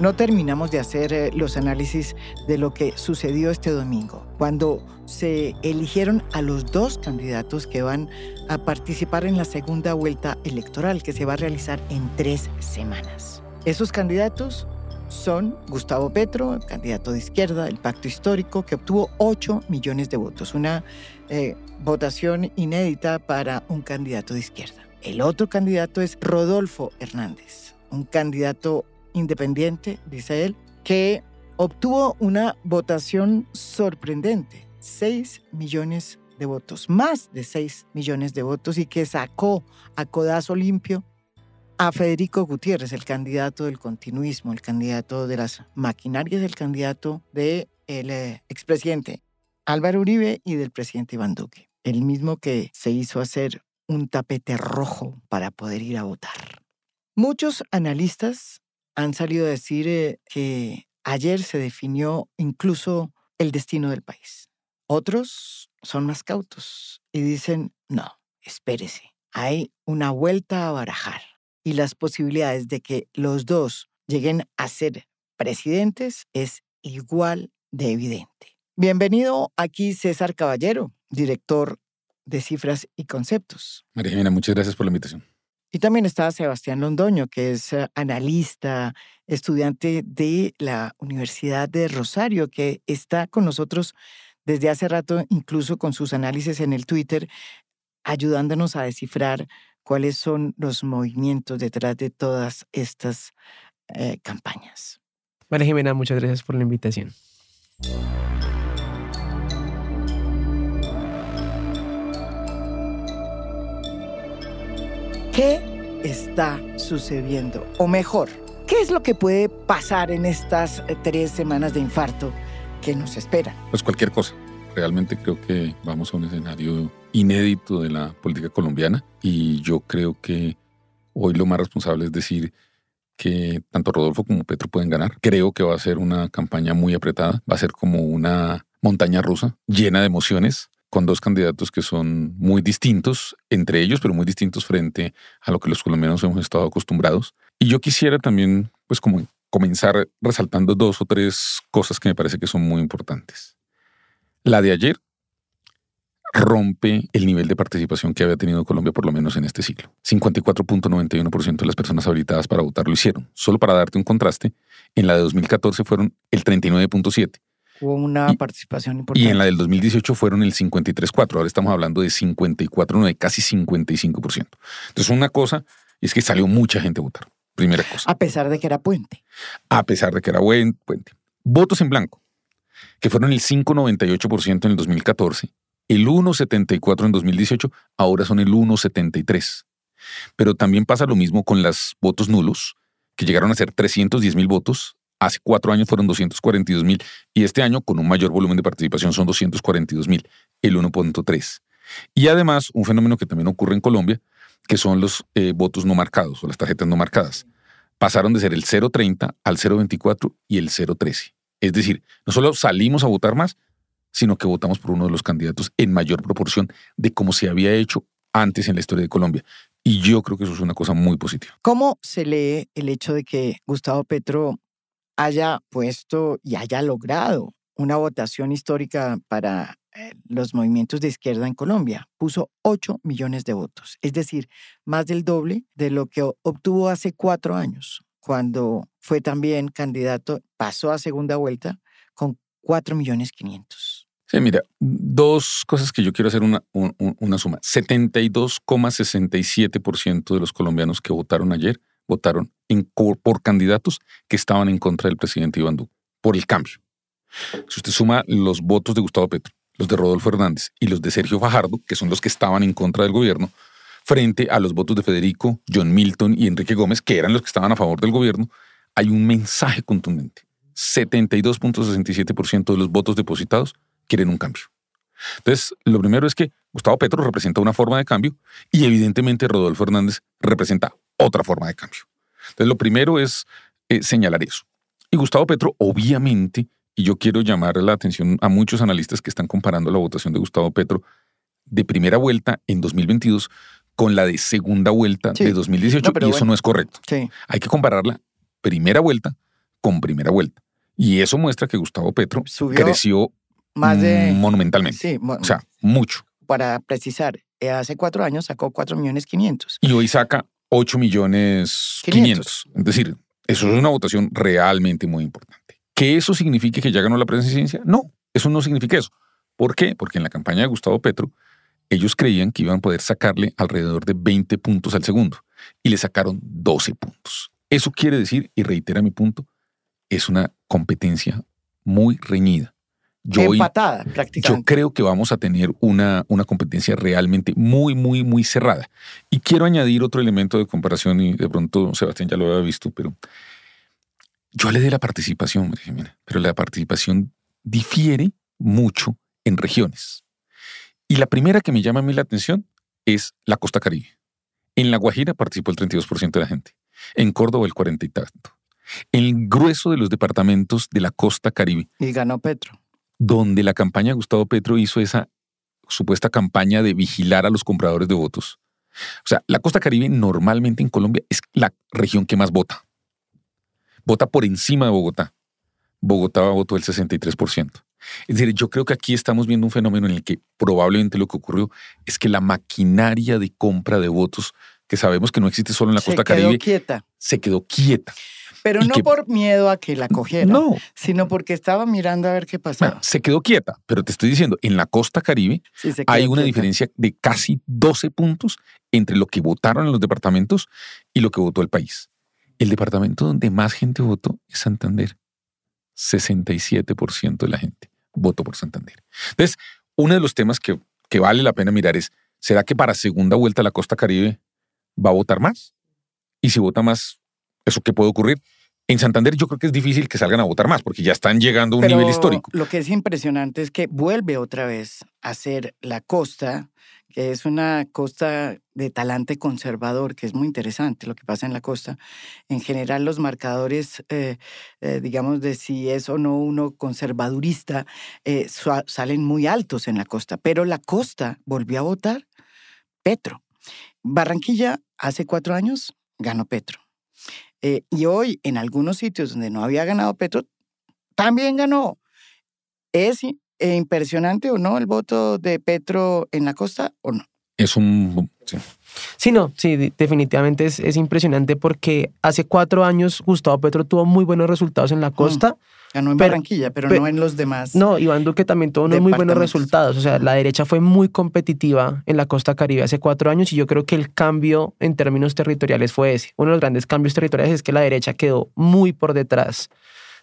no terminamos de hacer eh, los análisis de lo que sucedió este domingo, cuando se eligieron a los dos candidatos que van a participar en la segunda vuelta electoral que se va a realizar en tres semanas. Esos candidatos son Gustavo Petro, candidato de izquierda del Pacto Histórico, que obtuvo 8 millones de votos, una eh, votación inédita para un candidato de izquierda. El otro candidato es Rodolfo Hernández, un candidato independiente, dice él, que obtuvo una votación sorprendente, 6 millones de votos, más de 6 millones de votos y que sacó a codazo limpio a Federico Gutiérrez, el candidato del continuismo, el candidato de las maquinarias, el candidato del eh, expresidente Álvaro Uribe y del presidente Iván Duque, el mismo que se hizo hacer un tapete rojo para poder ir a votar. Muchos analistas han salido a decir eh, que ayer se definió incluso el destino del país. Otros son más cautos y dicen, no, espérese, hay una vuelta a barajar y las posibilidades de que los dos lleguen a ser presidentes es igual de evidente. Bienvenido aquí César Caballero, director de Cifras y Conceptos. María Jimena, muchas gracias por la invitación. Y también está Sebastián Londoño, que es eh, analista, estudiante de la Universidad de Rosario, que está con nosotros desde hace rato, incluso con sus análisis en el Twitter, ayudándonos a descifrar cuáles son los movimientos detrás de todas estas eh, campañas. María Jimena, muchas gracias por la invitación. ¿Qué está sucediendo? O mejor, ¿qué es lo que puede pasar en estas eh, tres semanas de infarto que nos esperan? Pues cualquier cosa. Realmente creo que vamos a un escenario inédito de la política colombiana y yo creo que hoy lo más responsable es decir que tanto Rodolfo como Petro pueden ganar. Creo que va a ser una campaña muy apretada, va a ser como una montaña rusa llena de emociones con dos candidatos que son muy distintos entre ellos, pero muy distintos frente a lo que los colombianos hemos estado acostumbrados. Y yo quisiera también, pues, como comenzar resaltando dos o tres cosas que me parece que son muy importantes. La de ayer rompe el nivel de participación que había tenido Colombia por lo menos en este ciclo. 54.91% de las personas habilitadas para votar lo hicieron. Solo para darte un contraste, en la de 2014 fueron el 39.7 Hubo una participación importante. Y en la del 2018 fueron el 53.4. Ahora estamos hablando de 54.9, casi 55%. Entonces, una cosa es que salió mucha gente a votar. Primera cosa. A pesar de que era puente. A pesar de que era buen puente. Votos en blanco, que fueron el 5.98% en el 2014, el 1.74 en 2018, ahora son el 1.73. Pero también pasa lo mismo con los votos nulos, que llegaron a ser 310 mil votos Hace cuatro años fueron 242 mil y este año, con un mayor volumen de participación, son 242 mil, el 1.3. Y además, un fenómeno que también ocurre en Colombia, que son los eh, votos no marcados o las tarjetas no marcadas. Pasaron de ser el 0.30 al 0.24 y el 0.13. Es decir, no solo salimos a votar más, sino que votamos por uno de los candidatos en mayor proporción de como se había hecho antes en la historia de Colombia. Y yo creo que eso es una cosa muy positiva. ¿Cómo se lee el hecho de que Gustavo Petro haya puesto y haya logrado una votación histórica para eh, los movimientos de izquierda en Colombia. Puso 8 millones de votos, es decir, más del doble de lo que obtuvo hace cuatro años, cuando fue también candidato, pasó a segunda vuelta con 4 millones 500. Sí, mira, dos cosas que yo quiero hacer una, una suma. 72,67% de los colombianos que votaron ayer votaron por candidatos que estaban en contra del presidente Iván Duque, por el cambio. Si usted suma los votos de Gustavo Petro, los de Rodolfo Hernández y los de Sergio Fajardo, que son los que estaban en contra del gobierno, frente a los votos de Federico, John Milton y Enrique Gómez, que eran los que estaban a favor del gobierno, hay un mensaje contundente. 72.67% de los votos depositados quieren un cambio. Entonces, lo primero es que Gustavo Petro representa una forma de cambio y evidentemente Rodolfo Hernández representa otra forma de cambio. Entonces, lo primero es eh, señalar eso. Y Gustavo Petro, obviamente, y yo quiero llamar la atención a muchos analistas que están comparando la votación de Gustavo Petro de primera vuelta en 2022 con la de segunda vuelta de 2018, y eso no es correcto. Hay que comparar la primera vuelta con primera vuelta. Y eso muestra que Gustavo Petro Subió creció Más de... monumentalmente. Sí, mo- O sea, mucho. para precisar, eh, hace cuatro años sacó 4 millones 500. Y hoy saca 8 millones 500. 500. Es decir, eso es una votación realmente muy importante. ¿Que eso signifique que ya ganó la presidencia? No, eso no significa eso. ¿Por qué? Porque en la campaña de Gustavo Petro, ellos creían que iban a poder sacarle alrededor de 20 puntos al segundo y le sacaron 12 puntos. Eso quiere decir, y reitera mi punto, es una competencia muy reñida. Yo hoy- Empatada, yo prácticamente. creo que vamos a tener una, una competencia realmente muy, muy, muy cerrada. Y quiero añadir otro elemento de comparación, y de pronto Sebastián ya lo había visto, pero yo hablé de la participación, María Jimena, pero la participación difiere mucho en regiones. Y la primera que me llama a mí la atención es la costa caribe. En La Guajira participó el 32% de la gente, en Córdoba el 40 y tanto. El grueso de los departamentos de la costa caribe Y ganó Petro. Donde la campaña de Gustavo Petro hizo esa supuesta campaña de vigilar a los compradores de votos. O sea, la costa caribe normalmente en Colombia es la región que más vota. Vota por encima de Bogotá. Bogotá votó el 63%. Es decir, yo creo que aquí estamos viendo un fenómeno en el que probablemente lo que ocurrió es que la maquinaria de compra de votos, que sabemos que no existe solo en la Se costa quedó caribe, quieta. se quedó quieta. Pero no que- por miedo a que la cogiera, No, sino porque estaba mirando a ver qué pasaba. bueno, se quedó quieta, pero te estoy diciendo, en la costa caribe Sí, se hay quedó una quieta. diferencia de casi 12 puntos entre lo que votaron en los departamentos y lo que votó el país. El departamento donde más gente votó es Santander. 67% de la gente votó por Santander. Entonces, uno de los temas que, que vale la pena mirar es, ¿será que para segunda vuelta la costa caribe va a votar más? Y si vota más, ¿eso qué puede ocurrir? En Santander yo creo que es difícil que salgan a votar más porque ya están llegando a un Pero nivel histórico. Lo que es impresionante es que vuelve otra vez a ser la costa, que es una costa de talante conservador, que es muy interesante lo que pasa en la costa. En general, los marcadores, eh, eh, digamos, de si es o no uno conservadurista, eh, salen muy altos en la costa. Pero la costa volvió a votar Petro. Barranquilla, hace cuatro años, ganó Petro. Eh, y hoy, en algunos sitios donde no había ganado Petro, también ganó. ¿Es eh, impresionante o no el voto de Petro en la costa o no? Es un... Sí, no, sí, de- definitivamente es, es impresionante porque hace cuatro años Gustavo Petro tuvo muy buenos resultados en la costa. Ganó en Pero- Barranquilla, pero pe- no en los demás. No, Iván Duque también tuvo unos muy buenos resultados. O sea, la derecha fue muy competitiva en la costa caribe hace cuatro años y yo creo que el cambio en términos territoriales fue ese. Uno de los grandes cambios territoriales es que la derecha quedó muy por detrás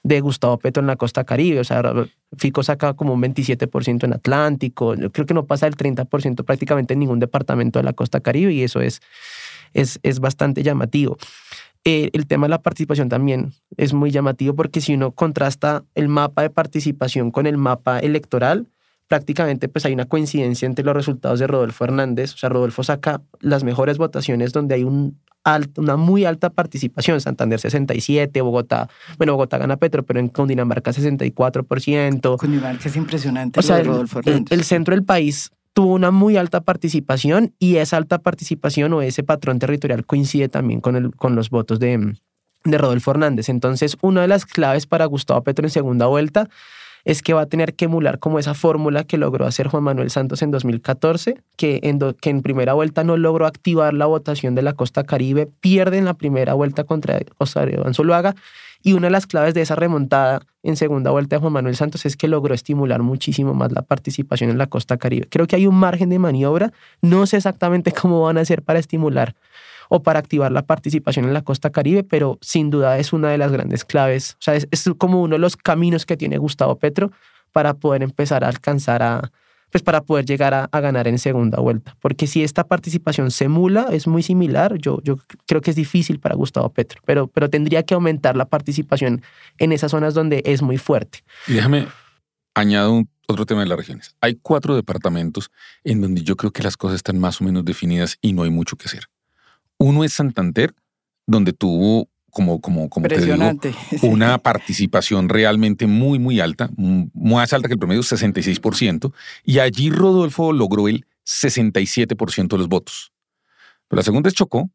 de Gustavo Petro en la costa caribe. O sea, Fico saca como un 27% en Atlántico. Yo creo que no pasa el 30% prácticamente en ningún departamento de la costa caribe y eso es, es, es bastante llamativo. Eh, el tema de la participación también es muy llamativo porque si uno contrasta el mapa de participación con el mapa electoral, prácticamente pues hay una coincidencia entre los resultados de Rodolfo Hernández. O sea, Rodolfo saca las mejores votaciones donde hay un una muy alta participación. Santander 67, Bogotá, bueno, Bogotá gana Petro, pero en Cundinamarca 64%. Cundinamarca es impresionante O sea, de Rodolfo el- Hernández. el centro del país tuvo una muy alta participación y esa alta participación o ese patrón territorial coincide también con, el, con los votos de, de Rodolfo Hernández. Entonces, una de las claves para Gustavo Petro en segunda vuelta es que va a tener que emular como esa fórmula que logró hacer Juan Manuel Santos en 2014, que en, do- que en primera vuelta no logró activar la votación de la costa caribe, pierde en la primera vuelta contra Osorio Iván Zuluaga, y una de las claves de esa remontada en segunda vuelta de Juan Manuel Santos es que logró estimular muchísimo más la participación en la costa caribe. Creo que hay un margen de maniobra, no sé exactamente cómo van a hacer para estimular o para activar la participación en la costa caribe, pero sin duda es una de las grandes claves. O sea, es, como uno de los caminos que tiene Gustavo Petro para poder empezar a alcanzar a, pues para poder llegar a, ganar en segunda vuelta. Porque si esta participación se emula, es muy similar, yo, yo creo que es difícil para Gustavo Petro, pero, pero tendría que aumentar la participación en esas zonas donde es muy fuerte. Y déjame añado otro tema de las regiones. Hay cuatro departamentos en donde yo creo que las cosas están más o menos definidas y no hay mucho que hacer. Uno es Santander, donde tuvo, como, como, como te digo, una participación realmente muy, muy alta, más alta que el promedio, 66%, y allí Rodolfo logró el 67% de los votos. Pero la segunda es Chocó,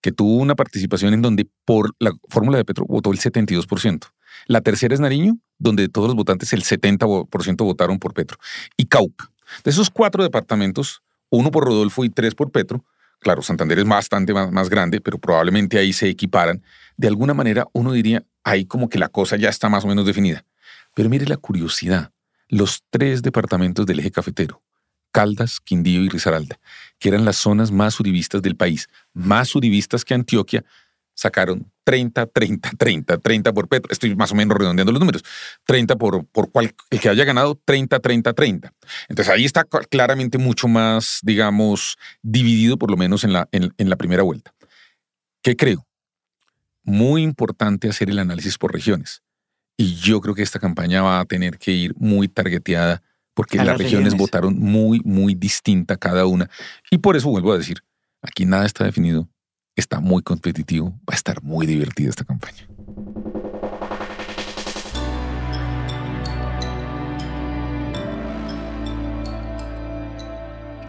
que tuvo una participación en donde por la fórmula de Petro votó el 72%. La tercera es Nariño, donde de todos los votantes el 70% votaron por Petro. Y Cauca. De esos cuatro departamentos, uno por Rodolfo y tres por Petro, claro, Santander es bastante más, grande, pero probablemente ahí se equiparan. De alguna manera uno diría, ahí como que la cosa ya está más o menos definida. Pero mire la curiosidad, los tres departamentos del eje cafetero, Caldas, Quindío y Risaralda, que eran las zonas más uribistas del país, más uribistas que Antioquia, sacaron 30, 30, 30, 30 por Petro. Estoy más o menos redondeando los números. 30 por, por cual, el que haya ganado, 30, 30, 30. Entonces ahí está claramente mucho más, digamos, dividido por lo menos en la, en, en la primera vuelta. ¿Qué creo? Muy importante hacer el análisis por regiones. Y yo creo que esta campaña va a tener que ir muy targeteada porque las, las regiones, regiones votaron muy, muy distinta cada una. Y por eso vuelvo a decir, aquí nada está definido, está muy competitivo, va a estar muy divertida esta campaña.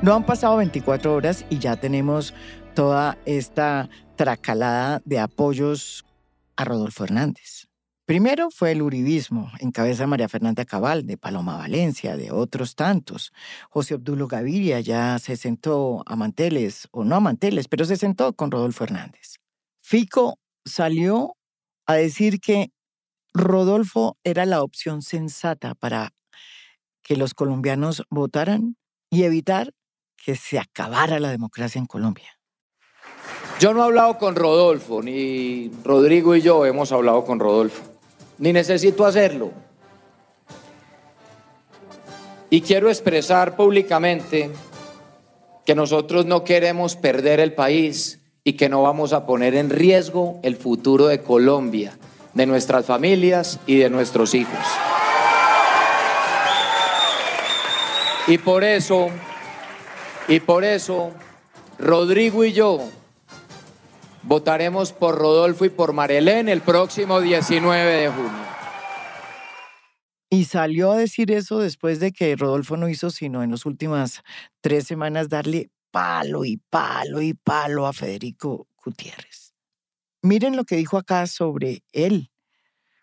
No han pasado 24 horas y ya tenemos toda esta tracalada de apoyos a Rodolfo Hernández. Primero fue el uribismo, en cabeza de María Fernanda Cabal, de Paloma Valencia, de otros tantos. José Obdulo Gaviria ya se sentó a manteles, o no a manteles, pero se sentó con Rodolfo Hernández. Fico salió a decir que Rodolfo era la opción sensata para que los colombianos votaran y evitar que se acabara la democracia en Colombia. Yo no he hablado con Rodolfo, ni Rodrigo y yo hemos hablado con Rodolfo ni necesito hacerlo. Y quiero expresar públicamente que nosotros no queremos perder el país y que no vamos a poner en riesgo el futuro de Colombia, de nuestras familias y de nuestros hijos. Y por eso, y por eso, Rodrigo y yo Votaremos por Rodolfo y por Marilén el próximo 19 de junio. Y salió a decir eso después de que Rodolfo no hizo sino en las últimas tres semanas darle palo y palo y palo a Federico Gutiérrez. Miren lo que dijo acá sobre él,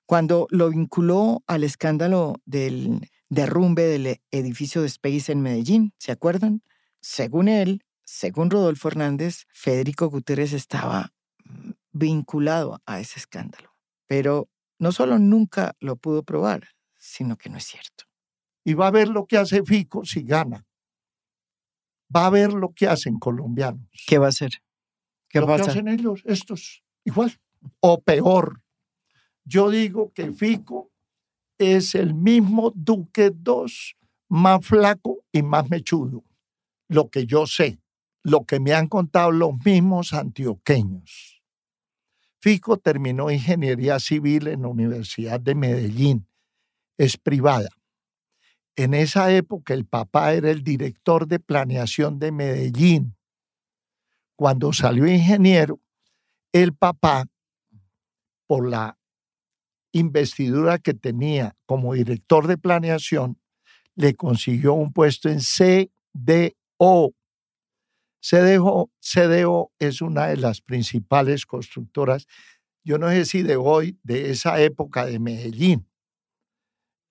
cuando lo vinculó al escándalo del derrumbe del edificio de Space en Medellín, ¿se acuerdan? Según él, según Rodolfo Hernández, Federico Gutiérrez estaba mm, vinculado a ese escándalo. Pero no solo nunca lo pudo probar, sino que no es cierto. Y va a ver lo que hace Fico si gana. Va a ver lo que hacen colombianos. ¿Qué va a hacer? ¿Qué lo va a que hacen ellos, estos, igual o peor. Yo digo que Fico es el mismo Duque II, más flaco y más mechudo. Lo que yo sé lo que me han contado los mismos antioqueños. Fico terminó ingeniería civil en la Universidad de Medellín. Es privada. En esa época el papá era el director de planeación de Medellín. Cuando salió ingeniero, el papá, por la investidura que tenía como director de planeación, le consiguió un puesto en CDO, CDO, es una de las principales constructoras, yo no sé si de hoy, de esa época de Medellín.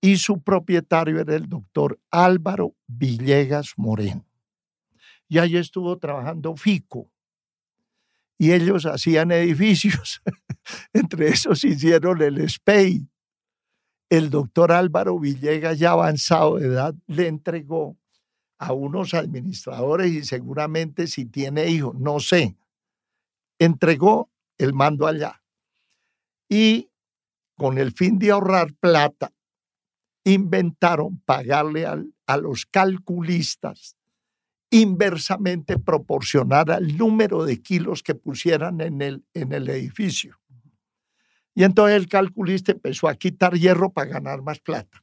Y su propietario era el doctor Álvaro Villegas Moreno. Y ahí estuvo trabajando Fico. Y ellos hacían edificios. Entre esos hicieron el SPEI. El doctor Álvaro Villegas, ya avanzado de edad, le entregó a unos administradores y seguramente si tiene hijos, no sé, entregó el mando allá. Y con el fin de ahorrar plata, inventaron pagarle al, a los calculistas inversamente proporcionar al número de kilos que pusieran en el, en el edificio. Y entonces el calculista empezó a quitar hierro para ganar más plata.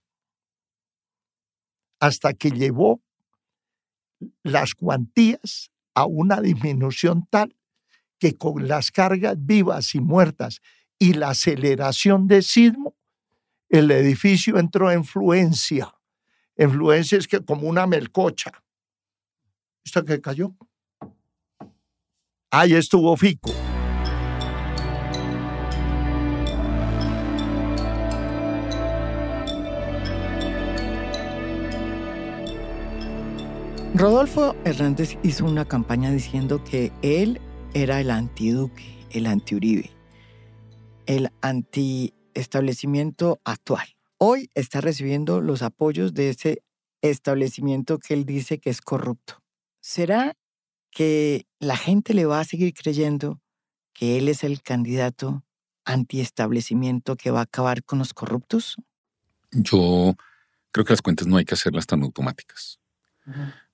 Hasta que llevó las cuantías a una disminución tal que con las cargas vivas y muertas y la aceleración de sismo, el edificio entró en fluencia. Influencia es que como una melcocha. ¿Esto que cayó? Ahí estuvo Fico. Rodolfo Hernández hizo una campaña diciendo que él era el antiduque, el antiuribe, el antiestablecimiento actual. Hoy está recibiendo los apoyos de ese establecimiento que él dice que es corrupto. ¿Será que la gente le va a seguir creyendo que él es el candidato antiestablecimiento que va a acabar con los corruptos? Yo creo que las cuentas no hay que hacerlas tan automáticas.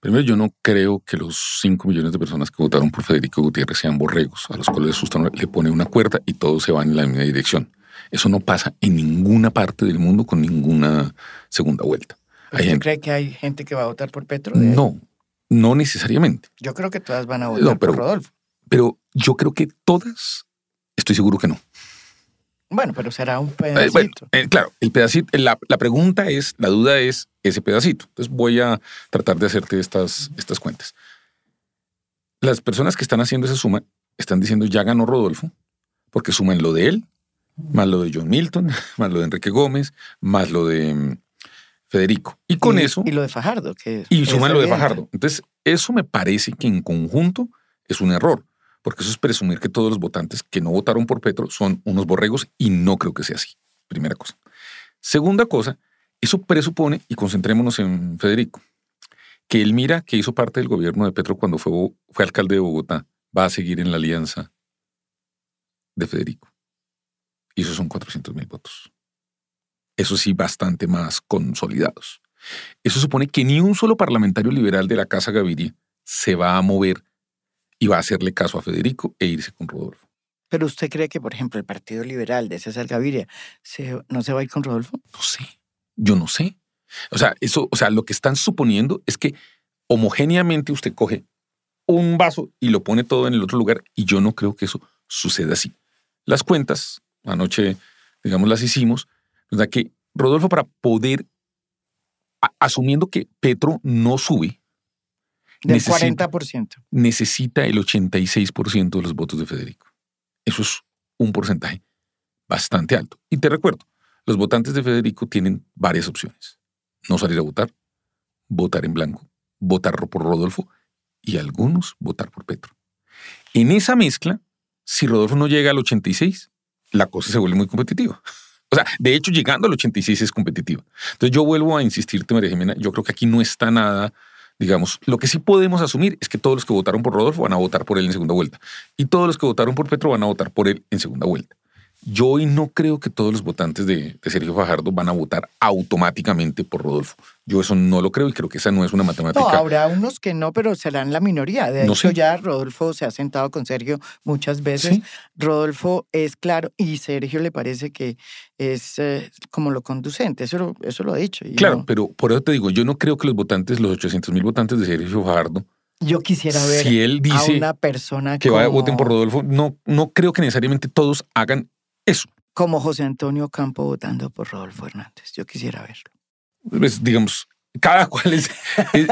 Primero, yo no creo que los 5 millones de personas que votaron por Federico Gutiérrez sean borregos, a los cuales le pone una cuerda y todos se van en la misma dirección. Eso no pasa en ninguna parte del mundo con ninguna segunda vuelta. ¿Usted cree que hay gente que va a votar por Petro? No, no necesariamente. Yo creo que todas van a votar por Rodolfo. Pero yo creo que todas, estoy seguro que no. Bueno, pero será un eh, pedacito. Eh, claro, el pedacito, la, pregunta es, la duda es ese pedacito. Entonces voy a tratar de hacerte estas, estas cuentas. Las personas que están haciendo esa suma están diciendo ya ganó Rodolfo, porque suman lo de él, más lo de John Milton, más lo de Enrique Gómez, más lo de mm, Federico. Y con eso... Y lo de Fajardo. Que y suman lo de Fajardo. Entonces, eso me parece que en conjunto es un error porque eso es presumir que todos los votantes que no votaron por Petro son unos borregos y no creo que sea así. Primera cosa. Segunda cosa, eso presupone, y concentrémonos en Federico, que él mira que hizo parte del gobierno de Petro cuando fue, fue alcalde de Bogotá, va a seguir en la alianza de Federico. Y esos son 400 mil votos. Eso sí, bastante más consolidados. Eso supone que ni un solo parlamentario liberal de la Casa Gaviria se va a mover y va a hacerle caso a Federico e irse con Rodolfo. ¿Pero usted cree que, por ejemplo, el Partido Liberal de César Gaviria no se va a ir con Rodolfo? No sé, yo no sé. O sea, eso, o sea, lo que están suponiendo es que homogéneamente usted coge un vaso y lo pone todo en el otro lugar y yo no creo que eso suceda así. Las cuentas, anoche, digamos, las hicimos, sea que Rodolfo para poder, asumiendo que Petro no sube, del 40%. Necesita el 86% de los votos de Federico. Eso es un porcentaje bastante alto. Y te recuerdo, los votantes de Federico tienen varias opciones. No salir a votar, votar en blanco, votar por Rodolfo y algunos votar por Petro. En esa mezcla, si Rodolfo no llega al 86, la cosa se vuelve muy competitiva. O sea, de hecho, llegando al 86 es competitiva. Entonces yo vuelvo a insistirte, María Jimena, yo creo que aquí no está nada Digamos, lo que sí podemos asumir es que todos los que votaron por Rodolfo van a votar por él en segunda vuelta y todos los que votaron por Petro van a votar por él en segunda vuelta. Yo hoy no creo que todos los votantes de, Sergio Fajardo van a votar automáticamente por Rodolfo. Yo eso no lo creo y creo que esa no es una matemática. No, habrá unos que no, pero serán la minoría. De hecho, ya Rodolfo se ha sentado con Sergio muchas veces. Rodolfo es claro y Sergio le parece que es eh, como lo conducente. Eso lo, eso lo ha dicho. claro, pero por eso te digo, yo no creo que los votantes, los 800 mil votantes de Sergio Fajardo, yo quisiera ver si él dice a una persona que vaya voten por Rodolfo. No, no creo que necesariamente todos hagan eso. Como José Antonio Campo votando por Rodolfo Hernández. Yo quisiera verlo. Pues, digamos, cada cual es,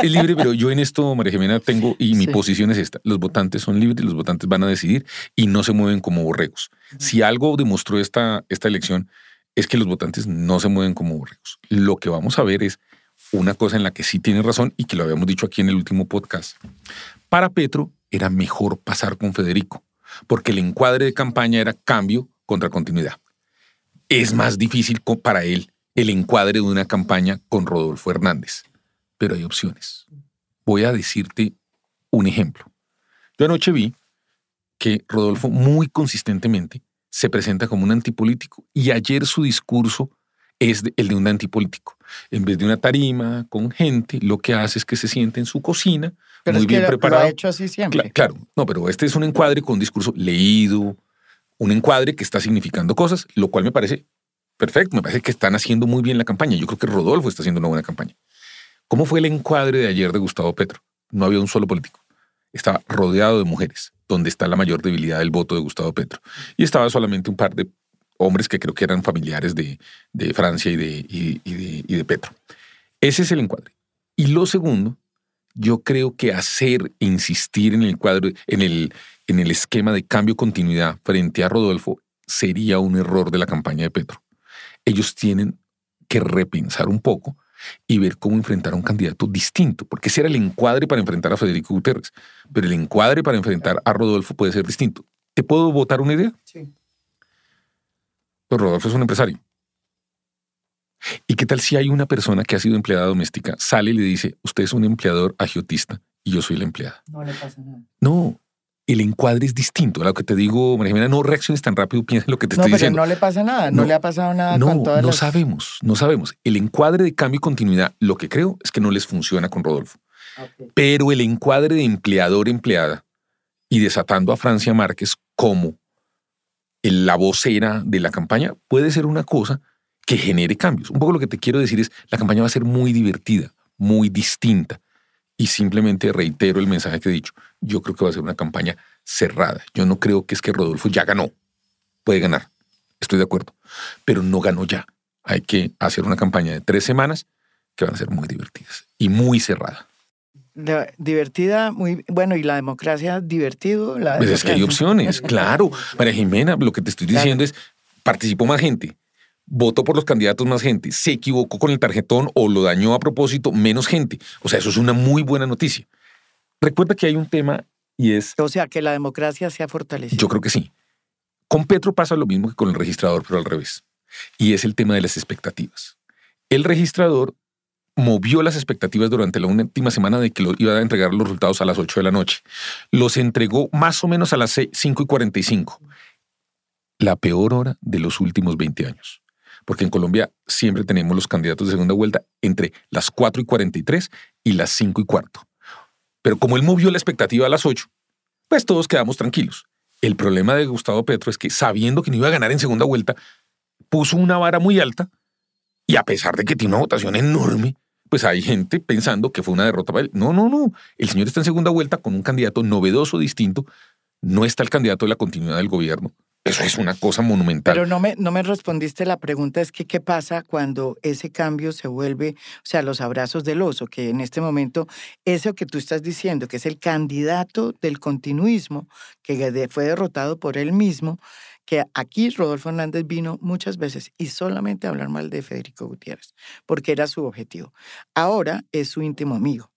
libre, pero yo en esto, María Jimena, tengo, y mi posición es esta, los votantes son libres, los votantes van a decidir y no se mueven como borregos. Si algo demostró esta, esta elección es que los votantes no se mueven como borregos. Lo que vamos a ver es una cosa en la que sí tiene razón y que lo habíamos dicho aquí en el último podcast. Para Petro era mejor pasar con Federico, porque el encuadre de campaña era cambio contra continuidad. Es más difícil para él el encuadre de una campaña con Rodolfo Hernández, pero hay opciones. Voy a decirte un ejemplo. Yo anoche vi que Rodolfo muy consistentemente se presenta como un antipolítico y ayer su discurso es el de un antipolítico. En vez de una tarima con gente, lo que hace es que se siente en su cocina, pero muy bien preparado. Lo ha hecho así siempre. claro, no, pero este es un encuadre con un discurso leído, un encuadre que está significando cosas, lo cual me parece perfecto, me parece que están haciendo muy bien la campaña. Yo creo que Rodolfo está haciendo una buena campaña. ¿Cómo fue el encuadre de ayer de Gustavo Petro? No había un solo político. Estaba rodeado de mujeres, donde está la mayor debilidad del voto de Gustavo Petro. Y estaba solamente un par de hombres que creo que eran familiares de, Francia y de, y de Petro. Ese es el encuadre. Y lo segundo, yo creo que hacer, insistir en el cuadro, en el, en el esquema de cambio-continuidad frente a Rodolfo sería un error de la campaña de Petro. Ellos tienen que repensar un poco y ver cómo enfrentar a un candidato distinto, porque ese era el encuadre para enfrentar a Federico Guterres, pero el encuadre para enfrentar a Rodolfo puede ser distinto. ¿Te puedo votar una idea? Sí. Pues Rodolfo es un empresario. ¿Y qué tal si hay una persona que ha sido empleada doméstica, sale y le dice, usted es un empleador agiotista y yo soy la empleada? No le pasa nada. No, el encuadre es distinto. Lo que te digo, María Jimena, no reacciones tan rápido, piensa en lo que te No, estoy pero diciendo. no le pasa nada, no, No, le ha pasado nada No, con todas no las... sabemos, no sabemos. El encuadre de cambio y continuidad, lo que creo es que no les funciona con Rodolfo. Pero el encuadre de empleador-empleada y desatando a Francia Márquez como la vocera de la campaña puede ser una cosa que genere cambios. Un poco lo que te quiero decir es, la campaña va a ser muy divertida, muy distinta. Y simplemente reitero el mensaje que he dicho. Yo creo que va a ser una campaña cerrada. Yo no creo que es que Rodolfo ya ganó. Puede ganar. Estoy de acuerdo. Pero no ganó ya. Hay que hacer una campaña de tres semanas que van a ser muy divertidas y muy cerrada. Divertida, muy bueno, y la democracia divertido. La Pues es que hay opciones, claro. María Jimena, lo que te estoy Claro. diciendo es, participó más gente, votó por los candidatos más gente, se equivocó con el tarjetón o lo dañó a propósito menos gente. O sea, eso es una muy buena noticia. Recuerda que hay un tema y es, O sea, que la democracia se ha fortalecido. yo creo que sí. Con Petro pasa lo mismo que con el registrador, pero al revés. Y es el tema de las expectativas. El registrador movió las expectativas durante la última semana de que lo iba a entregar los resultados a las 8 de la noche. Los entregó más o menos a las 6, 5 y 45. La peor hora de los últimos 20 años. Porque en Colombia siempre tenemos los candidatos de segunda vuelta entre las 4 y 43 y las 5 y cuarto. Pero como él movió la expectativa a las 8, pues todos quedamos tranquilos. El problema de Gustavo Petro es que sabiendo que no iba a ganar en segunda vuelta, puso una vara muy alta y a pesar de que tiene una votación enorme, pues hay gente pensando que fue una derrota para él. No, no, no. El señor está en segunda vuelta con un candidato novedoso, distinto. No está el candidato de la continuidad del gobierno. Eso es una cosa monumental. Pero no me, no me respondiste la pregunta, es que qué pasa cuando ese cambio se vuelve, o sea, los abrazos del oso, que en este momento, eso que tú estás diciendo, que es el candidato del continuismo, que fue derrotado por él mismo, que aquí Rodolfo Hernández vino muchas veces y solamente a hablar mal de Federico Gutiérrez, porque era su objetivo. Ahora es su íntimo amigo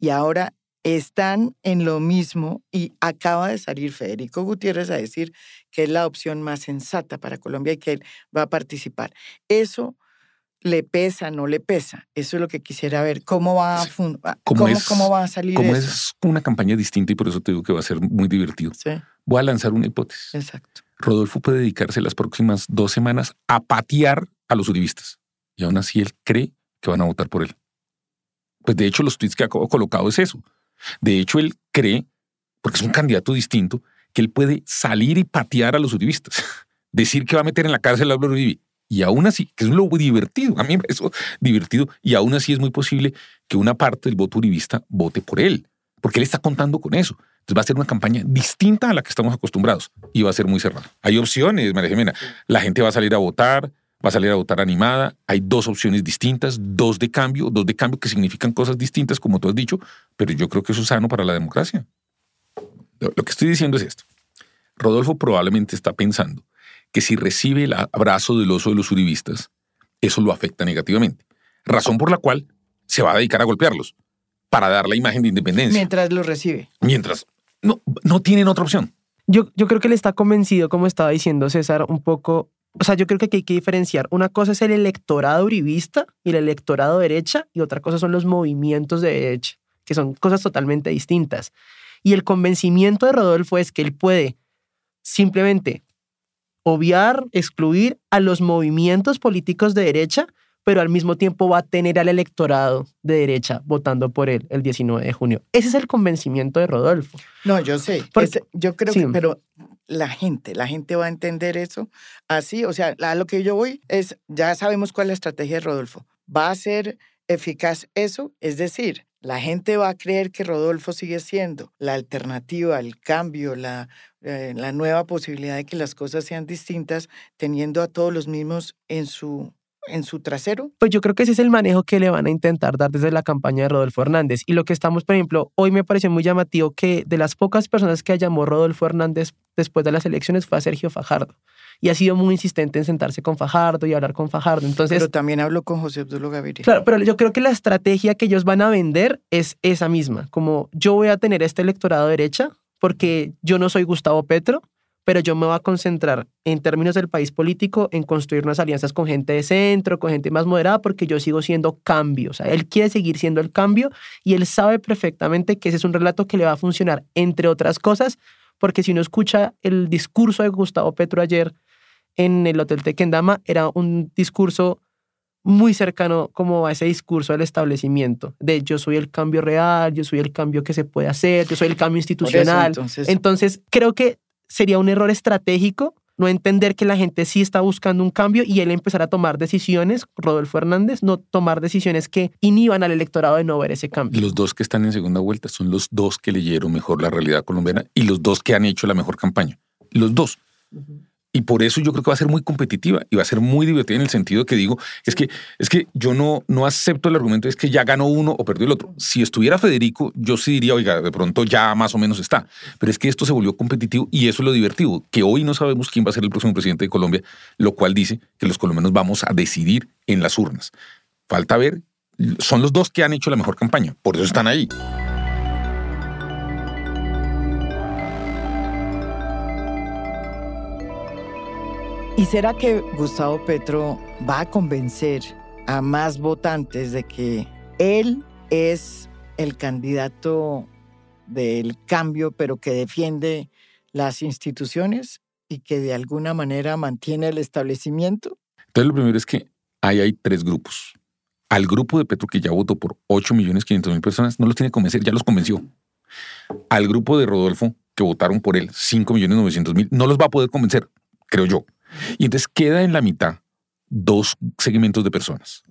y ahora están en lo mismo y acaba de salir Federico Gutiérrez a decir que es la opción más sensata para Colombia y que él va a participar. Eso le pesa, no le pesa. Eso es lo que quisiera ver. ¿Cómo va a, cómo, es- cómo va a salir Como eso? es una campaña distinta y por eso te digo que va a ser muy divertido. Sí, Voy a lanzar una hipótesis. exacto. Rodolfo puede dedicarse las próximas dos semanas a patear a los uribistas. Y aún así él cree que van a votar por él. Pues de hecho los tweets que ha co- colocado es eso. De hecho él cree, porque es un candidato distinto, que él puede salir y patear a los uribistas. Decir que va a meter en la cárcel a Pablo Uribe. Y aún así, que es lo divertido, a mí me parece divertido, y aún así es muy posible que una parte del voto uribista vote por él, porque él está contando con eso. Entonces va a ser una campaña distinta a la que estamos acostumbrados y va a ser muy cerrada. Hay opciones, María Jimena. La gente va a salir a votar, va a salir a votar animada. Hay dos opciones distintas, dos de cambio, dos de cambio que significan cosas distintas, como tú has dicho, pero yo creo que eso es sano para la democracia. Lo, lo que estoy diciendo es esto. Rodolfo probablemente está pensando que si recibe el abrazo del oso de los uribistas, eso lo afecta negativamente. Razón por la cual se va a dedicar a golpearlos para dar la imagen de independencia. Mientras lo recibe. Mientras no, no tienen otra opción. Yo, yo creo que él está convencido, como estaba diciendo César, un poco. O sea, yo creo que hay que diferenciar. Una cosa es el electorado uribista y el electorado derecha, y otra cosa son los movimientos de derecha, que son cosas totalmente distintas. Y el convencimiento de Rodolfo es que él puede simplemente obviar, excluir a los movimientos políticos de derecha, pero al mismo tiempo va a tener al electorado de derecha votando por él el 19 de junio. Ese es el convencimiento de Rodolfo. No, yo sé. Yo creo sí. que, pero la gente, la gente va a entender eso así. O sea, a lo que yo voy es, ya sabemos cuál es la estrategia de Rodolfo. ¿Va a ser eficaz eso? Es decir, la gente va a creer que Rodolfo sigue siendo la alternativa, el cambio, la, eh, la nueva posibilidad de que las cosas sean distintas, teniendo a todos los mismos en su, en su trasero. Pues yo creo que ese es el manejo que le van a intentar dar desde la campaña de Rodolfo Hernández. Y lo que estamos, por ejemplo, hoy me pareció muy llamativo que de las pocas personas que llamó Rodolfo Hernández después de las elecciones fue a Sergio Fajardo. y ha sido muy insistente en sentarse con Fajardo y hablar con Fajardo. Entonces, Pero también habló con José Obdulo Gaviria. Claro, pero yo creo que la estrategia que ellos van a vender es esa misma, como yo voy a tener este electorado derecha porque yo no soy Gustavo Petro, pero yo me voy a concentrar en términos del país político en construir unas alianzas con gente de centro, con gente más moderada, porque yo sigo siendo cambio. O sea, él quiere seguir siendo el cambio y él sabe perfectamente que ese es un relato que le va a funcionar, entre otras cosas, porque si uno escucha el discurso de Gustavo Petro ayer en el Hotel Tequendama, era un discurso muy cercano como a ese discurso del establecimiento, de yo soy el cambio real, yo soy el cambio que se puede hacer, yo soy el cambio institucional. entonces- entonces, creo que sería un error estratégico no entender que la gente sí está buscando un cambio y él empezar a tomar decisiones, Rodolfo Hernández, no tomar decisiones que inhiban al electorado de no ver ese cambio. Los dos que están en segunda vuelta son los dos que leyeron mejor la realidad colombiana y los dos que han hecho la mejor campaña. Los dos. Y por eso yo creo que va a ser muy competitiva y va a ser muy divertida en el sentido que digo, es que, es que yo no, no acepto el argumento es que ya ganó uno o perdió el otro. Si estuviera Federico, yo sí diría, oiga, de pronto ya más o menos está. Pero es que esto se volvió competitivo y eso es lo divertido, que hoy no sabemos quién va a ser el próximo presidente de Colombia, lo cual dice que los colombianos vamos a decidir en las urnas. Falta ver, son los dos que han hecho la mejor campaña, por eso están ahí. ¿Y será que Gustavo Petro va a convencer a más votantes de que él es el candidato del cambio, pero que defiende las instituciones y que de alguna manera mantiene el establecimiento? Entonces, lo primero es que ahí hay tres grupos. Al grupo de Petro, que ya votó por 8 millones 500 mil personas, no los tiene que convencer, ya los convenció. Al grupo de Rodolfo, que votaron por él, 5 millones 900 mil, no los va a poder convencer, creo yo. Y entonces queda en la mitad dos segmentos de personas,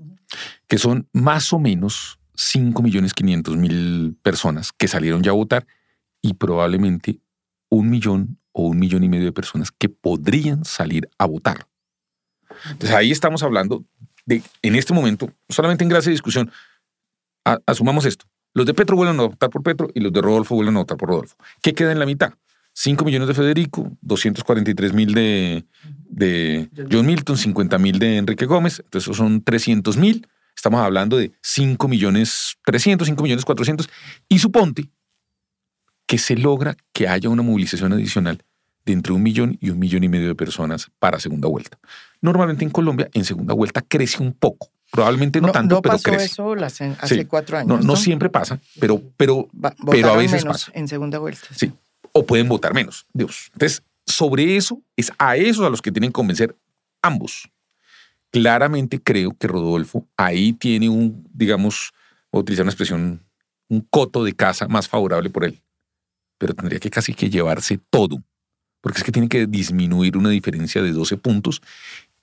que son más o menos 5 millones 500 mil personas que salieron ya a votar y probablemente un millón o un millón y medio de personas que podrían salir a votar. Entonces ahí estamos hablando de, en este momento, solamente en gracia de discusión, a- asumamos esto. Los de Petro vuelven a votar por Petro y los de Rodolfo vuelven a votar por Rodolfo. ¿Qué queda en la mitad? 5 millones de Federico, 243 mil de, de John Milton, 50 mil de Enrique Gómez, entonces esos son 300 mil. Estamos hablando de 5 millones 300, 5 millones 400. Y suponte que se logra que haya una movilización adicional de entre un millón y un millón y medio de personas para segunda vuelta. Normalmente en Colombia, en segunda vuelta crece un poco. Probablemente no, tanto, pero pasó crece. eso las- hace Sí. cuatro años. No, no siempre pasa, pero, pero, Va- pero a veces menos pasa. En segunda vuelta. Sí. O pueden votar menos. Dios. Entonces, sobre eso, es a esos a los que tienen que convencer ambos. Claramente creo que Rodolfo ahí tiene un, digamos, voy a utilizar una expresión, un coto de casa más favorable por él. Pero tendría que casi que llevarse todo. Porque es que tiene que disminuir una diferencia de 12 puntos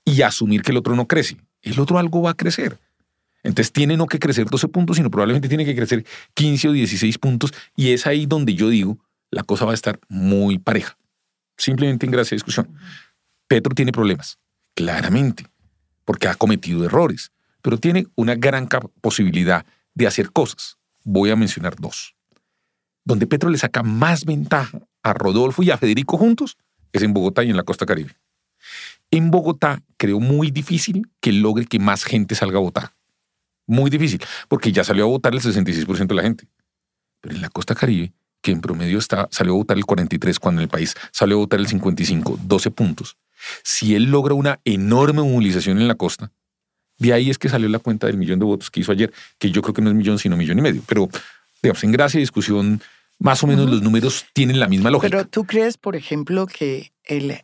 y asumir que el otro no crece. El otro algo va a crecer. Entonces tiene no que crecer 12 puntos, sino probablemente tiene que crecer 15 o 16 puntos. Y es ahí donde yo digo, la cosa va a estar muy pareja. Simplemente en gracia de discusión. Petro tiene problemas, claramente, porque ha cometido errores, pero tiene una gran posibilidad de hacer cosas. Voy a mencionar dos. Donde Petro le saca más ventaja a Rodolfo y a Federico juntos es en Bogotá y en la costa caribe. En Bogotá creo muy difícil que logre que más gente salga a votar. Muy difícil, porque ya salió a votar el 66% de la gente. Pero en la costa caribe, que en promedio está, salió a votar el 43 cuando en el país salió a votar el 55, 12 puntos. Si él logra una enorme movilización en la costa, de ahí es que salió la cuenta del millón de votos que hizo ayer, que yo creo que no es millón, sino millón y medio. Pero, digamos, en gracia de discusión, más o menos los números tienen la misma lógica. Pero tú crees, por ejemplo, que el,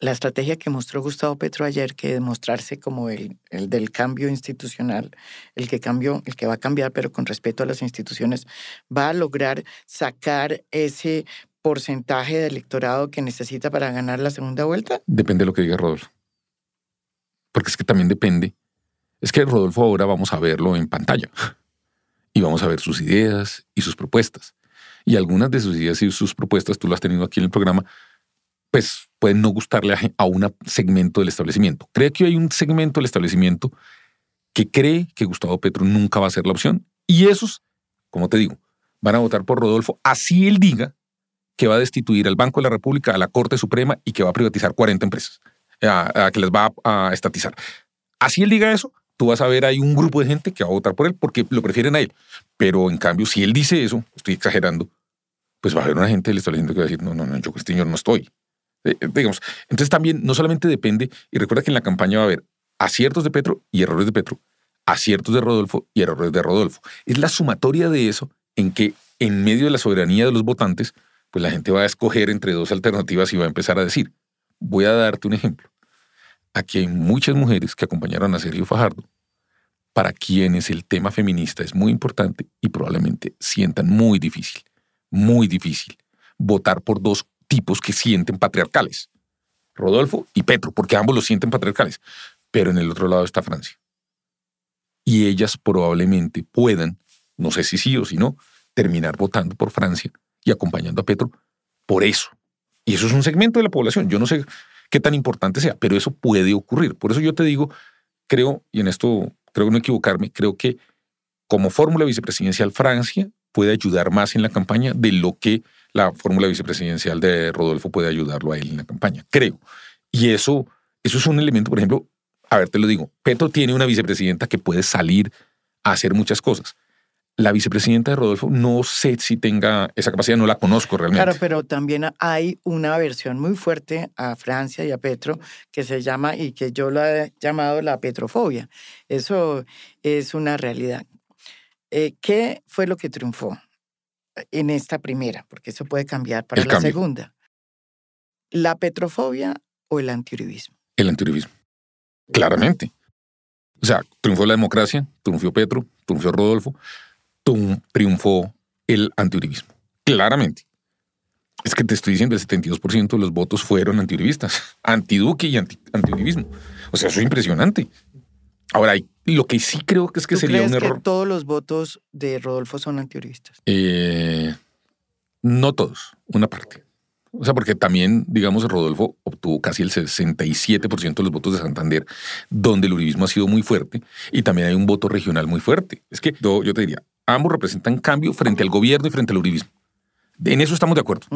la estrategia que mostró Gustavo Petro ayer, que demostrarse como el, el del cambio institucional, el que cambió, el que va a cambiar, pero con respeto a las instituciones, va a lograr sacar ese porcentaje de electorado que necesita para ganar la segunda vuelta? Depende de lo que diga Rodolfo. Porque es que también depende. Es que Rodolfo ahora vamos a verlo en pantalla. Y vamos a ver sus ideas y sus propuestas. Y algunas de sus ideas y sus propuestas, tú las has tenido aquí en el programa, pues pueden no gustarle a, un segmento del establecimiento. Creo que hay un segmento del establecimiento que cree que Gustavo Petro nunca va a ser la opción. Y esos, como te digo, van a votar por Rodolfo, así él diga que va a destituir al Banco de la República, a la Corte Suprema y que va a privatizar 40 empresas. a, que les va a, estatizar. Así él diga eso, tú vas a ver hay un grupo de gente que va a votar por él porque lo prefieren a él. Pero en cambio, si él dice eso, estoy exagerando, pues va a haber una gente del establecimiento que va a decir, no, no, no, yo con este señor no estoy. Eh, eh, digamos, entonces también no solamente depende, y recuerda que en la campaña va a haber aciertos de Petro y errores de Petro, aciertos de Rodolfo y errores de Rodolfo. Es la sumatoria de eso en que en medio de la soberanía de los votantes, pues la gente va a escoger entre dos alternativas y va a empezar a decir, voy a darte un ejemplo. Aquí hay muchas mujeres que acompañaron a Sergio Fajardo, para quienes el tema feminista es muy importante y probablemente sientan muy difícil, muy difícil votar por dos tipos que sienten patriarcales, Rodolfo y Petro, porque ambos lo sienten patriarcales, pero en el otro lado está Francia. Y ellas probablemente puedan, no sé si sí o si no, terminar votando por Francia y acompañando a Petro por eso. Y eso es un segmento de la población. Yo no sé qué tan importante sea, pero eso puede ocurrir. Por eso yo te digo, creo, y en esto creo no equivocarme, creo que como fórmula vicepresidencial Francia puede ayudar más en la campaña de lo que la fórmula vicepresidencial de Rodolfo puede ayudarlo a él en la campaña, creo. Y eso, eso es un elemento, por ejemplo, a ver, te lo digo, Petro tiene una vicepresidenta que puede salir a hacer muchas cosas. La vicepresidenta de Rodolfo no sé si tenga esa capacidad, no la conozco realmente. Claro, pero también hay una versión muy fuerte a Francia y a Petro que se llama y que yo la he llamado la petrofobia. Eso es una realidad. Eh, ¿Qué fue lo que triunfó en esta primera? Porque eso puede cambiar para la segunda. ¿La petrofobia o el antiuribismo? El antiuribismo. Claramente. O sea, triunfó la democracia, triunfó Petro, triunfó Rodolfo, triunfó el antiuribismo. Claramente. Es que te estoy diciendo, el 72% de los votos fueron antiuribistas, antiduque y anti, antiuribismo. O sea, eso es impresionante. Ahora, lo que sí creo que es que sería un error. Que todos los votos de Rodolfo son antiuribistas? Eh, no todos, una parte. O sea, porque también, digamos, Rodolfo obtuvo casi el 67% de los votos de Santander, donde el uribismo ha sido muy fuerte, y también hay un voto regional muy fuerte. Es que yo, te diría, ambos representan cambio frente al gobierno y frente al uribismo. En eso estamos de acuerdo.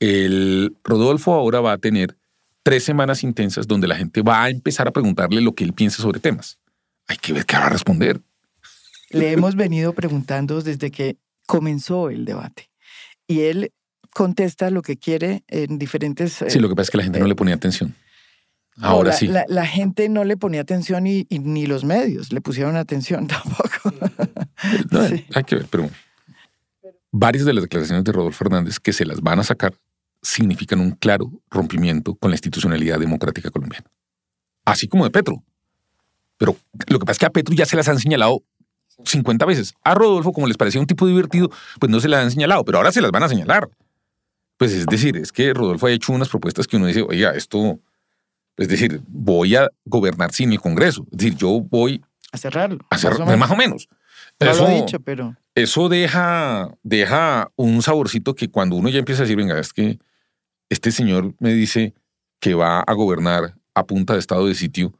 El Rodolfo ahora va a tener tres semanas intensas donde la gente va a empezar a preguntarle lo que él piensa sobre temas. Hay que ver qué va a responder. Le hemos venido preguntando desde que comenzó el debate. Y él contesta lo que quiere en diferentes... Sí, lo que pasa es que la gente no le ponía atención. Ahora sí. La, gente no le ponía atención y, ni los medios le pusieron atención tampoco. Hay que ver, pero varias de las declaraciones de Rodolfo Fernández que se las van a sacar significan un claro rompimiento con la institucionalidad democrática colombiana. Así como de Petro. Pero lo que pasa es que a Petro ya se las han señalado 50 veces. A Rodolfo, como les parecía un tipo divertido, pues no se las han señalado, pero ahora se las van a señalar. Pues es decir, es que Rodolfo ha hecho unas propuestas que uno dice, oiga, esto, es decir, voy a gobernar sin el Congreso. Es decir, yo voy a cerrarlo. A cerrarlo, más o menos. eso, lo he dicho, pero... Eso deja, deja un saborcito que cuando uno ya empieza a decir, venga, es que este señor me dice que va a gobernar a punta de estado de sitio,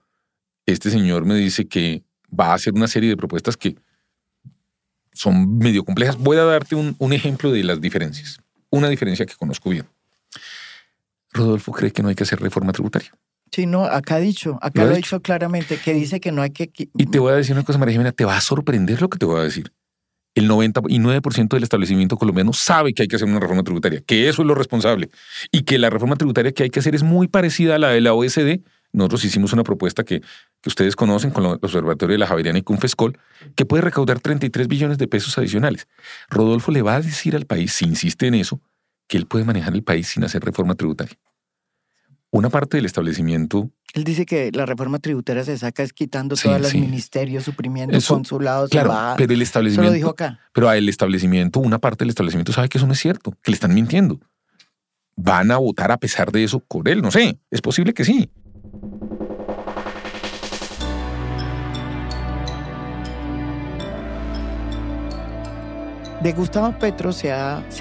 este señor me dice que va a hacer una serie de propuestas que son medio complejas. Voy a darte un, un ejemplo de las diferencias una diferencia que conozco bien. Rodolfo cree que no hay que hacer reforma tributaria. Sí, no, acá ha dicho, acá lo, ha dicho? claramente, que dice que no hay que... Y te voy a decir una cosa, María Jimena, te va a sorprender lo que te voy a decir. El 99% del establecimiento colombiano sabe que hay que hacer una reforma tributaria, que eso es lo responsable, y que la reforma tributaria que hay que hacer es muy parecida a la de la OSD. Nosotros hicimos una propuesta que, que ustedes conocen con el Observatorio de la Javeriana y Confescol, que puede recaudar 33 billones de pesos adicionales. Rodolfo le va a decir al país, si insiste en eso, que él puede manejar el país sin hacer reforma tributaria. Una parte del establecimiento... Él dice que la reforma tributaria se saca es quitando todos los ministerios, suprimiendo consulados. Claro, pero el establecimiento... lo dijo acá. Pero al establecimiento, una parte del establecimiento sabe que eso no es cierto, que le están mintiendo. ¿Van a votar a pesar de eso con él? No sé, es posible que sí. De Gustavo Petro se,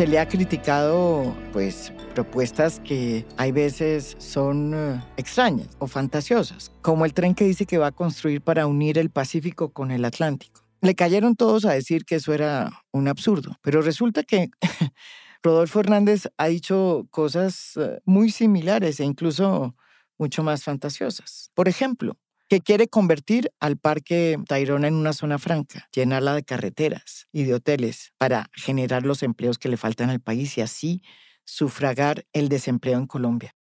le ha criticado pues propuestas que hay veces son eh, extrañas o fantasiosas, como el tren que dice que va a construir para unir el Pacífico con el Atlántico. Le cayeron todos a decir que eso era un absurdo, pero resulta que Rodolfo Hernández ha dicho cosas eh, muy similares e incluso mucho más fantasiosas. Por ejemplo, que quiere convertir al Parque Tayrona en una zona franca, llenarla de carreteras y de hoteles para generar los empleos que le faltan al país y así sufragar el desempleo en Colombia.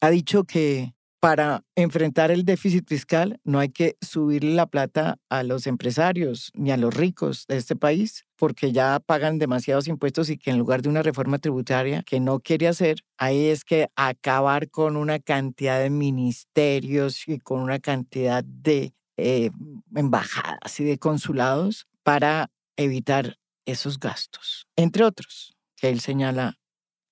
Ha dicho que para enfrentar el déficit fiscal no hay que subirle la plata a los empresarios ni a los ricos de este país porque ya pagan demasiados impuestos y que en lugar de una reforma tributaria que no quiere hacer, ahí es que acabar con una cantidad de ministerios y con una cantidad de eh, embajadas y de consulados para evitar esos gastos, entre otros, que él señala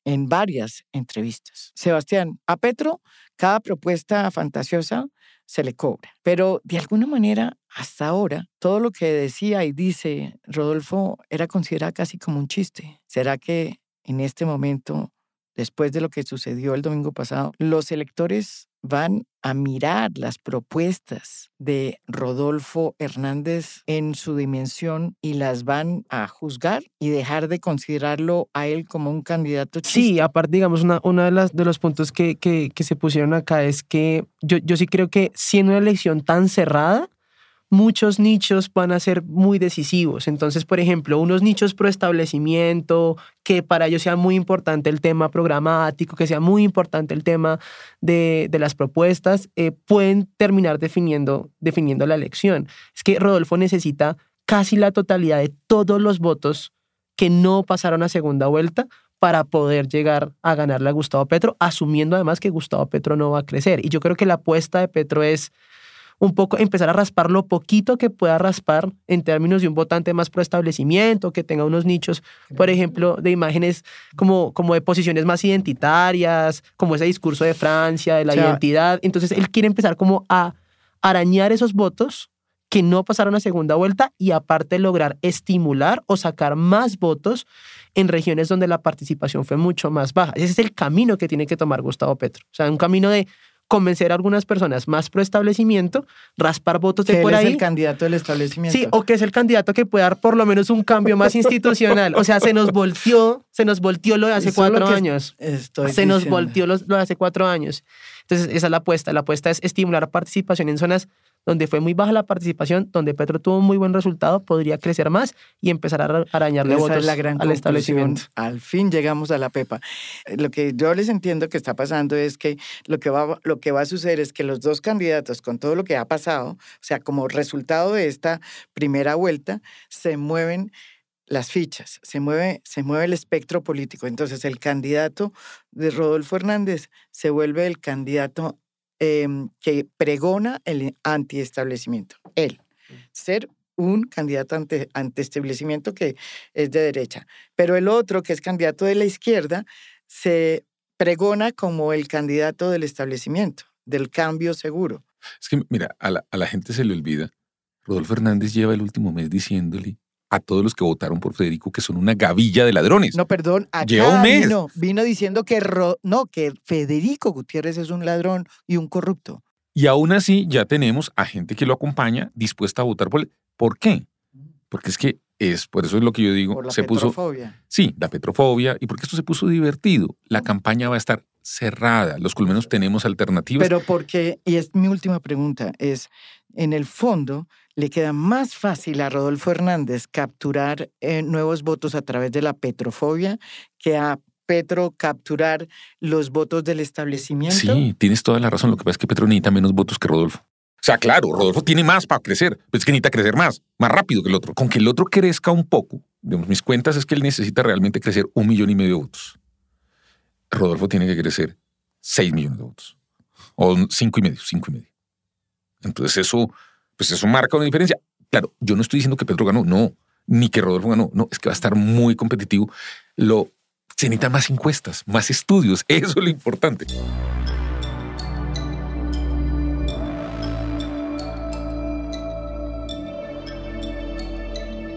en varias entrevistas. Sebastián, a Petro cada propuesta fantasiosa se le cobra, pero de alguna manera hasta ahora todo lo que decía y dice Rodolfo era considerado casi como un chiste. ¿Será que en este momento, después de lo que sucedió el domingo pasado, los electores van a mirar las propuestas de Rodolfo Hernández en su dimensión y las van a juzgar y dejar de considerarlo a él como un candidato. Sí, aparte, digamos, una, una de, las, de los puntos que, que, que se pusieron acá es que yo, yo sí creo que siendo una elección tan cerrada, muchos nichos van a ser muy decisivos. Entonces, por ejemplo, unos nichos pro establecimiento, que para ellos sea muy importante el tema programático, que sea muy importante el tema de, las propuestas, eh, pueden terminar definiendo, definiendo la elección. Es que Rodolfo necesita casi la totalidad de todos los votos que no pasaron a segunda vuelta para poder llegar a ganarle a Gustavo Petro, asumiendo además que Gustavo Petro no va a crecer. Y yo creo que la apuesta de Petro es un poco empezar a raspar lo poquito que pueda raspar en términos de un votante más pro establecimiento, que tenga unos nichos, por ejemplo, de imágenes como, como de posiciones más identitarias, como ese discurso de Francia, de la identidad. Entonces, él quiere empezar como a arañar esos votos que no pasaron a segunda vuelta y aparte lograr estimular o sacar más votos en regiones donde la participación fue mucho más baja. Ese es el camino que tiene que tomar Gustavo Petro. O sea, un camino de convencer a algunas personas más pro establecimiento, raspar votos de por ahí. es el candidato del establecimiento. Sí, o que es el candidato que puede dar por lo menos un cambio más institucional. O sea, se nos volteó, se nos volteó lo de hace cuatro años. se nos volteó lo, lo de hace cuatro años. Entonces, esa es la apuesta. La apuesta es estimular participación en zonas donde fue muy baja la participación, donde Petro tuvo un muy buen resultado, podría crecer más y empezar a arañarle Esa votos es la gran al establecimiento. Al fin llegamos a la pepa. Lo que yo les entiendo que está pasando es que lo que va, lo que va a suceder es que los dos candidatos, con todo lo que ha pasado, o sea, como resultado de esta primera vuelta, se mueven las fichas, se mueve, se mueve el espectro político. Entonces, el candidato de Rodolfo Hernández se vuelve el candidato Em, que pregona el antiestablecimiento. Él, ser un candidato ante, establecimiento que es de derecha. Pero el otro, que es candidato de la izquierda, se pregona como el candidato del establecimiento, del cambio seguro. Es que, mira, a la, a la gente se le olvida. Rodolfo Hernández lleva el último mes diciéndole a todos los que votaron por Federico que son una gavilla de ladrones. No, perdón, acá Vino, vino diciendo que, no, que Federico Gutiérrez es un ladrón y un corrupto. Y aún así ya tenemos a gente que lo acompaña dispuesta a votar por él. ¿Por qué? Porque es que es, por eso es lo que yo digo, por la se petrofobia. puso... Sí, la petrofobia, y porque esto se puso divertido. La campaña va a estar cerrada, los colmenos tenemos alternativas. Pero porque, y es mi última pregunta, es, en el fondo, le queda más fácil a Rodolfo Hernández capturar eh, nuevos votos a través de la petrofobia que a Petro capturar los votos del establecimiento. Sí, tienes toda la razón. Lo que pasa es que Petro necesita menos votos que Rodolfo. O sea, claro, Rodolfo tiene más para crecer, pero es que necesita crecer más, más rápido que el otro. Con que el otro crezca un poco, digamos, mis cuentas es que él necesita realmente crecer un millón y medio de votos. Rodolfo tiene que crecer seis millones de votos. O cinco y medio, cinco y medio. Entonces eso pues eso marca una diferencia. Claro, yo no estoy diciendo que Petro ganó, no, ni que Rodolfo ganó, no, es que va a estar muy competitivo. Lo, se necesitan más encuestas, más estudios, eso es lo importante.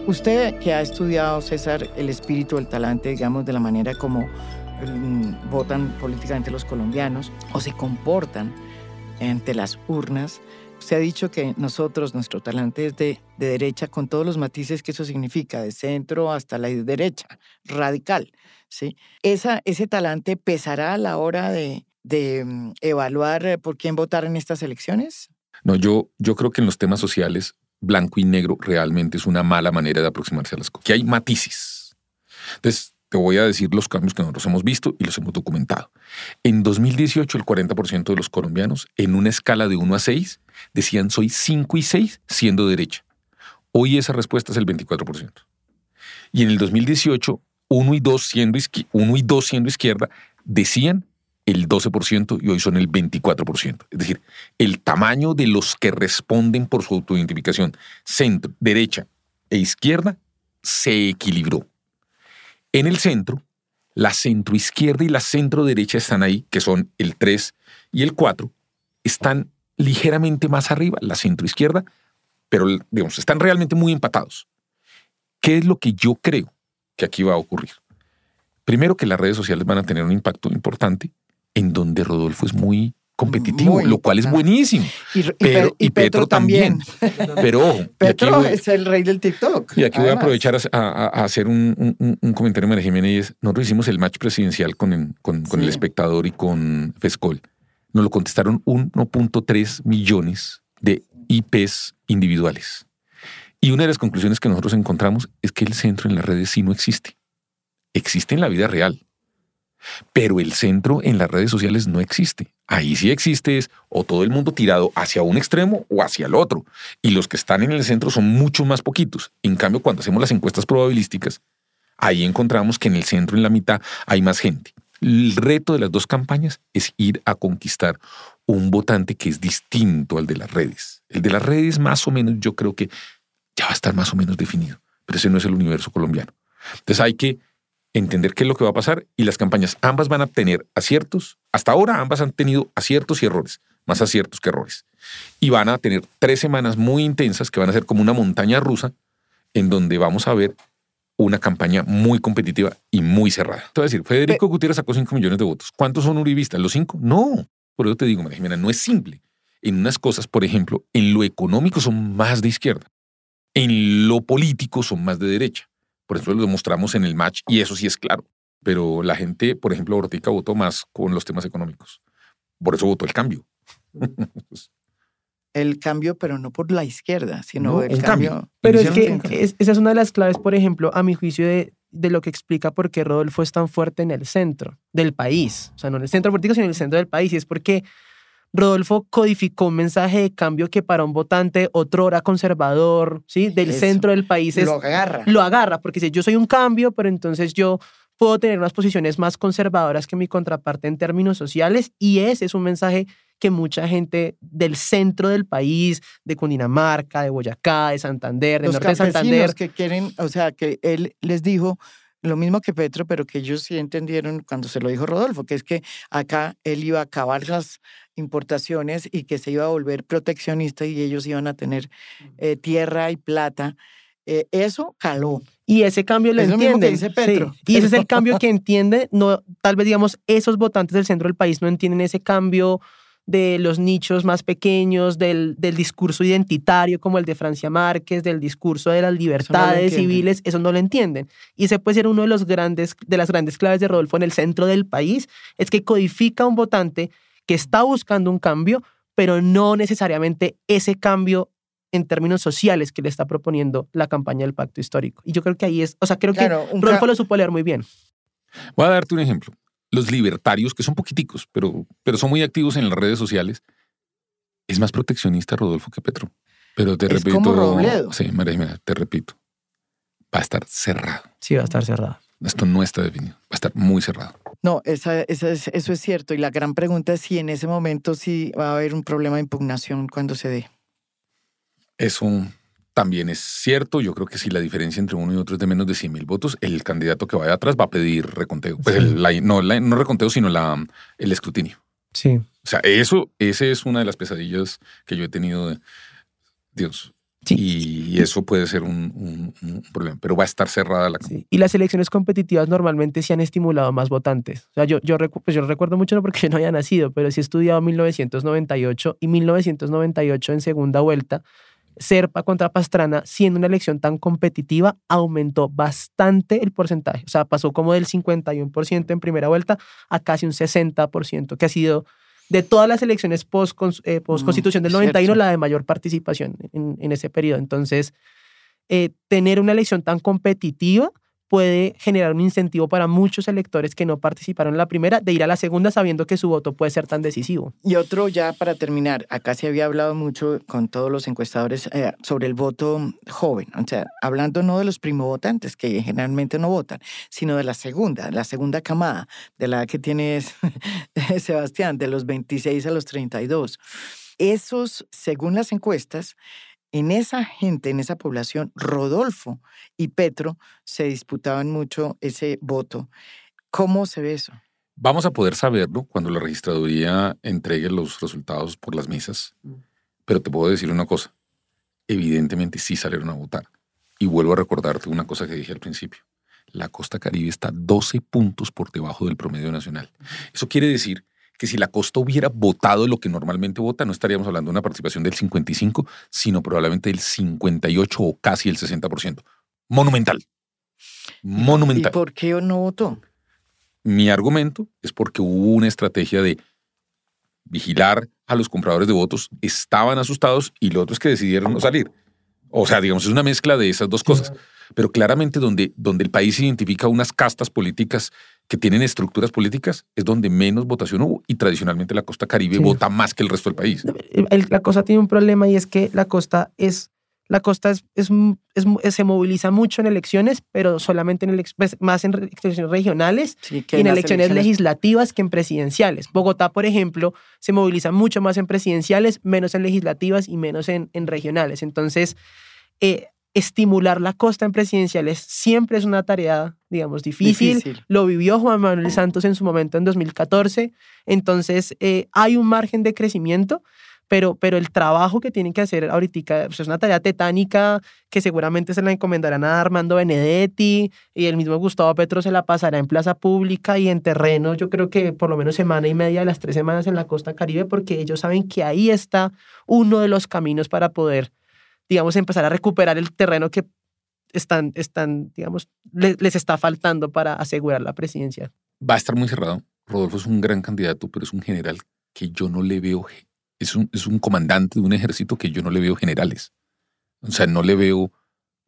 Usted que ha estudiado, César, el espíritu, el talante, digamos, de la manera como mm, votan políticamente los colombianos o se comportan ante las urnas, se ha dicho que nosotros, nuestro talante es de, derecha, con todos los matices que eso significa, de centro hasta la derecha, radical. ¿sí? Ese talante pesará a la hora de, de mm, evaluar eh, por quién votar en estas elecciones? No, yo, yo creo que en los temas sociales, blanco y negro realmente es una mala manera de aproximarse a las cosas. Que hay matices. Entonces, te voy a decir los cambios que nosotros hemos visto y los hemos documentado. En 2018, el 40% de los colombianos, en una escala de 1 a 6, decían soy 5 y 6 siendo derecha. Hoy esa respuesta es el 24%. Y en el 2018, 1 y 2 siendo, uno y 2 siendo izquierda, decían el 12% y hoy son el 24%. Es decir, el tamaño de los que responden por su autoidentificación, centro, derecha e izquierda, se equilibró. En el centro, la centroizquierda y la centro derecha están ahí, que son el 3 y el 4, están ligeramente más arriba, la centroizquierda, pero digamos, están realmente muy empatados. ¿Qué es lo que yo creo que aquí va a ocurrir? Primero que las redes sociales van a tener un impacto importante en donde Rodolfo es muy competitivo, lo cual es buenísimo. Y, Petro, también. Pero ojo. Petro es el rey del TikTok. Y aquí voy a aprovechar a, hacer un, comentario, María Jiménez. Nosotros hicimos el match presidencial con, con, el espectador y con Fescol. Nos lo contestaron 1.3 millones de IPs individuales. Y una de las conclusiones que nosotros encontramos es que el centro en las redes sí no existe. Existe en la vida real. Pero el centro en las redes sociales no existe. Ahí sí existe es o todo el mundo tirado hacia un extremo o hacia el otro. Y los que están en el centro son mucho más poquitos. En cambio, cuando hacemos las encuestas probabilísticas, ahí encontramos que en el centro, en la mitad, hay más gente. El reto de las dos campañas es ir a conquistar un votante que es distinto al de las redes. El de las redes, más o menos, yo creo que ya va a estar más o menos definido. Pero ese no es el universo colombiano. Entonces hay que entender qué es lo que va a pasar y las campañas ambas van a tener aciertos. Hasta ahora ambas han tenido aciertos y errores, más aciertos que errores. Y van a tener tres semanas muy intensas que van a ser como una montaña rusa en donde vamos a ver una campaña muy competitiva y muy cerrada. Te voy a decir, Federico Gutiérrez sacó 5 millones de votos. ¿Cuántos son uribistas? ¿Los cinco? No. Por eso te digo, María Jimena, no es simple. En unas cosas, por ejemplo, en lo económico son más de izquierda. En lo político son más de derecha. Por eso lo demostramos en el match y eso sí es claro. Pero la gente, por ejemplo, Ortica votó más con los temas económicos. Por eso votó el cambio. el cambio, pero no por la izquierda, sino el, cambio. Pero es que esa es una de las claves, por ejemplo, a mi juicio, de, de, lo que explica por qué Rodolfo es tan fuerte en el centro del país. O sea, no en el centro político, sino en el centro del país. Y es porque Rodolfo codificó un mensaje de cambio que para un votante otro hora conservador, ¿sí? Del centro del país es, lo agarra. Lo agarra, porque si yo soy un cambio, pero entonces yo puedo tener unas posiciones más conservadoras que mi contraparte en términos sociales y ese es un mensaje que mucha gente del centro del país, de Cundinamarca, de Boyacá, de Santander, del norte de Santander. que quieren, o sea, que él les dijo, lo mismo que Petro, pero que ellos sí entendieron cuando se lo dijo Rodolfo, que es que acá él iba a acabar las importaciones y que se iba a volver proteccionista y ellos iban a tener eh, tierra y plata. Eh, eso caló. Y ese cambio lo entiende. dice Petro. Y ese es el cambio que entiende, no, tal vez digamos, esos votantes del centro del país no entienden ese cambio de los nichos más pequeños, del, del, discurso identitario como el de Francia Márquez, del discurso de las libertades civiles, eso no lo entienden. Y ese puede ser uno de, los grandes, de las grandes claves de Rodolfo en el centro del país, es que codifica un votante que está buscando un cambio, pero no necesariamente ese cambio en términos sociales que le está proponiendo la campaña del pacto histórico. Y yo creo que ahí es, o sea, creo que Rodolfo lo supo leer muy bien. Voy a darte un ejemplo los libertarios, que son poquiticos, pero, pero son muy activos en las redes sociales, es más proteccionista Rodolfo que Petro. Pero te repito. Como Sí, María te repito. Va a estar cerrado. Sí, va a estar cerrado. Esto no está definido. Va a estar muy cerrado. No, esa, es, eso es cierto. Y la gran pregunta es si en ese momento sí va a haber un problema de impugnación cuando se dé. Eso también es cierto. Yo creo que si la diferencia entre uno y otro es de menos de 100 mil votos, el candidato que vaya atrás va a pedir reconteo. Pues no, no reconteo, sino la, el escrutinio. Sí. O sea, eso, ese es una de las pesadillas que yo he tenido de Dios. Y eso puede ser un, problema, pero va a estar cerrada la sí. Y las elecciones competitivas normalmente se han estimulado más votantes. O sea, yo, yo, pues yo recuerdo mucho, no porque yo no había nacido, pero sí he estudiado 1998 y 1998 en segunda vuelta Serpa contra Pastrana, siendo una elección tan competitiva, aumentó bastante el porcentaje. O sea, pasó como del 51% en primera vuelta a casi un 60%, que ha sido de todas las elecciones post, eh, constitución del 91 la de mayor participación en, en ese periodo. Entonces, eh, tener una elección tan competitiva puede generar un incentivo para muchos electores que no participaron en la primera de ir a la segunda sabiendo que su voto puede ser tan decisivo. Y otro ya para terminar, acá se había hablado mucho con todos los encuestadores eh, sobre el voto joven, o sea, hablando no de los primovotantes que generalmente no votan, sino de la segunda, la segunda camada, de la que tiene Sebastián, de los 26 a los 32. Esos, según las encuestas, en esa gente, en esa población, Rodolfo y Petro se disputaban mucho ese voto. ¿Cómo se ve eso? Vamos a poder saberlo cuando la registraduría entregue los resultados por las mesas, mm. pero te puedo decir una cosa. Evidentemente sí salieron a votar. Y vuelvo a recordarte una cosa que dije al principio. La costa caribe está 12 puntos por debajo del promedio nacional. Eso quiere decir que si la costa hubiera votado lo que normalmente vota, no estaríamos hablando de una participación del 55, sino probablemente del 58 o casi el 60%. Monumental. Monumental. ¿Y por qué no votó? Mi argumento es porque hubo una estrategia de vigilar a los compradores de votos, estaban asustados y los otros que decidieron no salir. O sea, digamos, es una mezcla de esas dos cosas. Pero claramente donde, donde el país identifica unas castas políticas que tienen estructuras políticas es donde menos votación hubo y tradicionalmente la costa caribe vota más que el resto del país. la costa tiene un problema y es que la costa es la costa es, es, se moviliza mucho en elecciones, pero solamente en pues, más en elecciones regionales y en, elecciones, legislativas que en presidenciales. Bogotá, por ejemplo, se moviliza mucho más en presidenciales, menos en legislativas y menos en, en regionales. Entonces, eh, estimular la costa en presidenciales siempre es una tarea, digamos, difícil. Lo vivió Juan Manuel Santos en su momento en 2014. Entonces, eh, hay un margen de crecimiento, pero, pero el trabajo que tienen que hacer ahorita pues, es una tarea tetánica que seguramente se la encomendarán a Armando Benedetti y el mismo Gustavo Petro se la pasará en plaza pública y en terreno, yo creo que por lo menos semana y media de las tres semanas en la costa caribe, porque ellos saben que ahí está uno de los caminos para poder digamos, empezar a recuperar el terreno que están, están digamos, les, está faltando para asegurar la presidencia. Va a estar muy cerrado. Rodolfo es un gran candidato, pero es un general que yo no le veo, es un, es un comandante de un ejército que yo no le veo generales. O sea, no le veo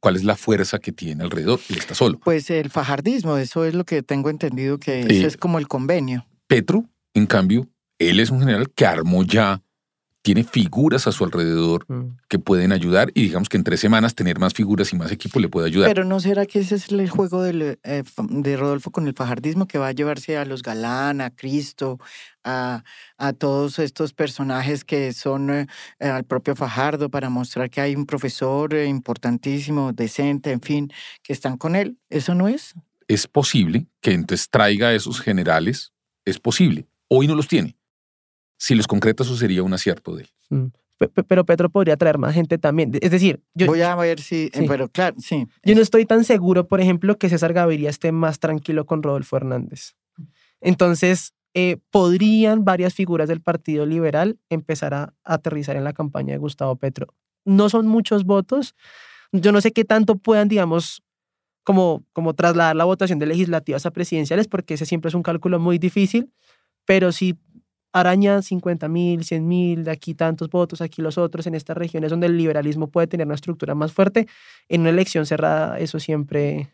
cuál es la fuerza que tiene alrededor. Él está solo. Pues el fajardismo, eso es lo que tengo entendido que eso es como el convenio. Petro, en cambio, él es un general que armó ya tiene figuras a su alrededor mm. que pueden ayudar y digamos que en tres semanas tener más figuras y más equipo le puede ayudar. Pero ¿no será que ese es el juego eh, de Rodolfo con el fajardismo que va a llevarse a los Galán, a Cristo, a, a todos estos personajes que son eh, al propio Fajardo para mostrar que hay un profesor eh, importantísimo, decente, en fin, que están con él? ¿Eso no es? Es posible que entonces traiga a esos generales, es posible. Hoy no los tiene si los concreta, eso sería un acierto de él. Mm. Pero Petro podría traer más gente también. Es decir, yo. Voy a ver si. Eh, pero claro, sí. Yo no estoy tan seguro, por ejemplo, que César Gaviria esté más tranquilo con Rodolfo Hernández. Entonces, eh, podrían varias figuras del Partido Liberal empezar a aterrizar en la campaña de Gustavo Petro. No son muchos votos. Yo no sé qué tanto puedan, digamos, como, como trasladar la votación de legislativas a presidenciales, porque ese siempre es un cálculo muy difícil, pero sí araña 50 mil, 100 mil, de aquí tantos votos, aquí los otros, en estas regiones donde el liberalismo puede tener una estructura más fuerte, en una elección cerrada eso siempre,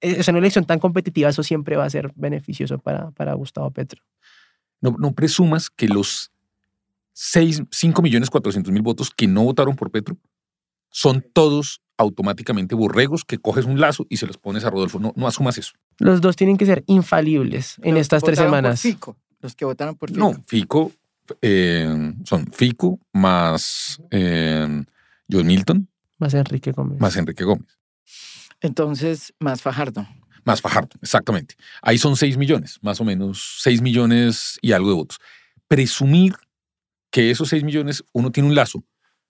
e, en una elección tan competitiva eso siempre va a ser beneficioso para, para Gustavo Petro. No, no presumas que los 5 millones 400 mil votos que no votaron por Petro son todos automáticamente borregos que coges un lazo y se los pones a Rodolfo. No, no asumas eso. Los dos tienen que ser infalibles en estas tres semanas. Los que votaron por Fico. No, Fico eh, son Fico más eh, John Milton. Más Enrique Gómez. Más Enrique Gómez. Entonces, más Fajardo. Más Fajardo, exactamente. Ahí son 6 millones, más o menos 6 millones y algo de votos. Presumir que esos 6 millones uno tiene un lazo,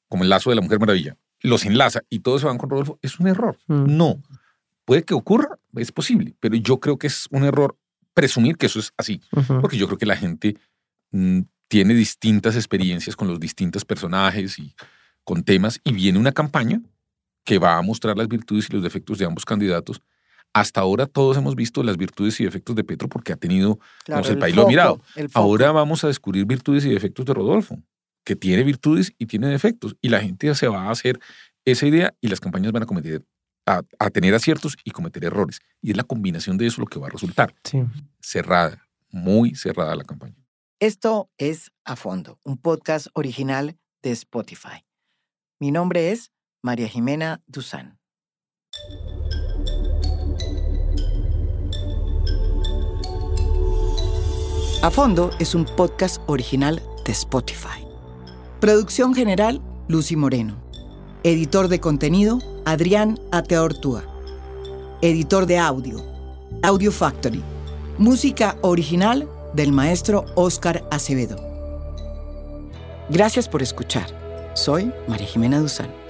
como el lazo de la Mujer Maravilla, los enlaza y todos se van con Rodolfo, es un error. Mm. No. Puede que ocurra, es posible, pero yo creo que es un error presumir que eso es así, porque yo creo que la gente mm, tiene distintas experiencias con los distintos personajes y con temas y viene una campaña que va a mostrar las virtudes y los defectos de ambos candidatos. Hasta ahora todos hemos visto las virtudes y defectos de Petro porque ha tenido, Claro, el, el país lo ha mirado. Ahora vamos a descubrir virtudes y defectos de Rodolfo, que tiene virtudes y tiene defectos. Y la gente se va a hacer esa idea y las campañas van a cometer, a, a tener aciertos y cometer errores. Y es la combinación de eso lo que va a resultar. Sí. Cerrada, muy cerrada la campaña. Esto es A Fondo, un podcast original de Spotify. Mi nombre es María Jimena Duzán. A Fondo es un podcast original de Spotify. Producción general, Lucy Moreno. Editor de contenido, Adrián Ateortúa. Editor de audio, Audio Factory. Música original del maestro Oscar Acevedo. Gracias por escuchar. Soy María Jimena Duzán.